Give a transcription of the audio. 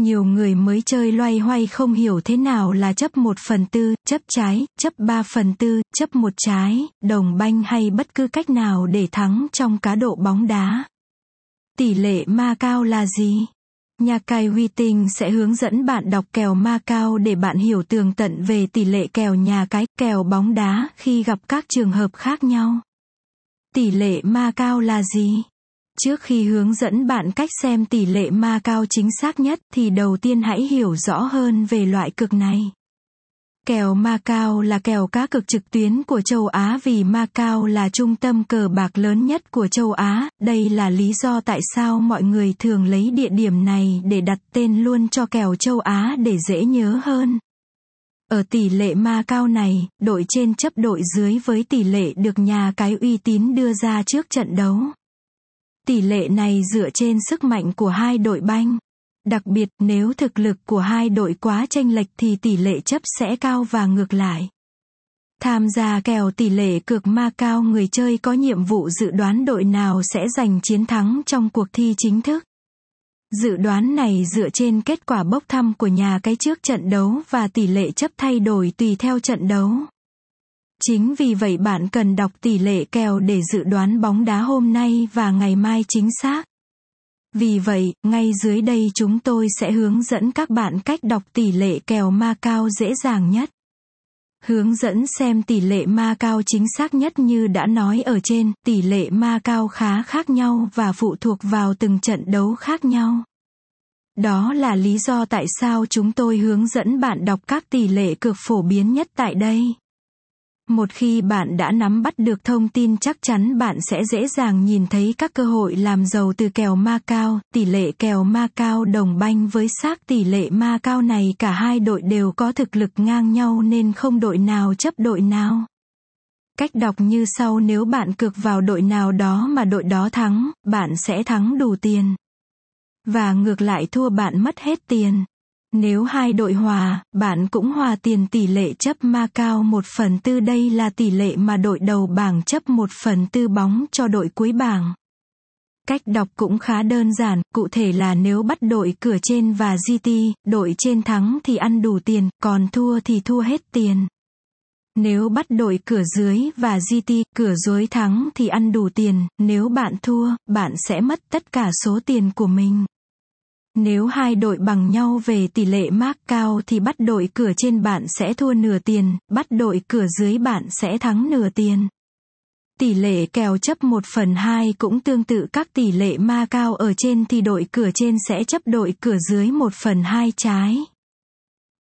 Nhiều người mới chơi loay hoay không hiểu thế nào là chấp một phần tư, chấp trái, chấp ba phần tư, chấp một trái, đồng banh hay bất cứ cách nào để thắng trong cá độ bóng đá. Tỷ lệ ma cao là gì? Nhà cài huy tinh sẽ hướng dẫn bạn đọc kèo ma cao để bạn hiểu tường tận về tỷ lệ kèo nhà cái, kèo bóng đá khi gặp các trường hợp khác nhau. Tỷ lệ ma cao là gì? Trước khi hướng dẫn bạn cách xem tỷ lệ ma cao chính xác nhất thì đầu tiên hãy hiểu rõ hơn về loại cực này. Kèo Macau là kèo cá cực trực tuyến của châu Á vì Macau là trung tâm cờ bạc lớn nhất của châu Á, đây là lý do tại sao mọi người thường lấy địa điểm này để đặt tên luôn cho kèo châu Á để dễ nhớ hơn. Ở tỷ lệ ma cao này, đội trên chấp đội dưới với tỷ lệ được nhà cái uy tín đưa ra trước trận đấu. Tỷ lệ này dựa trên sức mạnh của hai đội banh. Đặc biệt, nếu thực lực của hai đội quá tranh lệch thì tỷ lệ chấp sẽ cao và ngược lại. Tham gia kèo tỷ lệ cược ma cao người chơi có nhiệm vụ dự đoán đội nào sẽ giành chiến thắng trong cuộc thi chính thức. Dự đoán này dựa trên kết quả bốc thăm của nhà cái trước trận đấu và tỷ lệ chấp thay đổi tùy theo trận đấu. Chính vì vậy bạn cần đọc tỷ lệ kèo để dự đoán bóng đá hôm nay và ngày mai chính xác. Vì vậy, ngay dưới đây chúng tôi sẽ hướng dẫn các bạn cách đọc tỷ lệ kèo ma cao dễ dàng nhất. Hướng dẫn xem tỷ lệ ma cao chính xác nhất như đã nói ở trên, tỷ lệ ma cao khá khác nhau và phụ thuộc vào từng trận đấu khác nhau. Đó là lý do tại sao chúng tôi hướng dẫn bạn đọc các tỷ lệ cược phổ biến nhất tại đây. Một khi bạn đã nắm bắt được thông tin chắc chắn bạn sẽ dễ dàng nhìn thấy các cơ hội làm giàu từ kèo ma cao, tỷ lệ kèo ma cao đồng banh với xác tỷ lệ ma cao này cả hai đội đều có thực lực ngang nhau nên không đội nào chấp đội nào. Cách đọc như sau nếu bạn cược vào đội nào đó mà đội đó thắng, bạn sẽ thắng đủ tiền. Và ngược lại thua bạn mất hết tiền. Nếu hai đội hòa, bạn cũng hòa tiền tỷ lệ chấp ma cao một phần tư đây là tỷ lệ mà đội đầu bảng chấp một phần tư bóng cho đội cuối bảng. Cách đọc cũng khá đơn giản, cụ thể là nếu bắt đội cửa trên và GT, đội trên thắng thì ăn đủ tiền, còn thua thì thua hết tiền. Nếu bắt đội cửa dưới và GT, cửa dưới thắng thì ăn đủ tiền, nếu bạn thua, bạn sẽ mất tất cả số tiền của mình. Nếu hai đội bằng nhau về tỷ lệ mark cao thì bắt đội cửa trên bạn sẽ thua nửa tiền, bắt đội cửa dưới bạn sẽ thắng nửa tiền. Tỷ lệ kèo chấp 1 phần 2 cũng tương tự các tỷ lệ ma cao ở trên thì đội cửa trên sẽ chấp đội cửa dưới 1 phần 2 trái.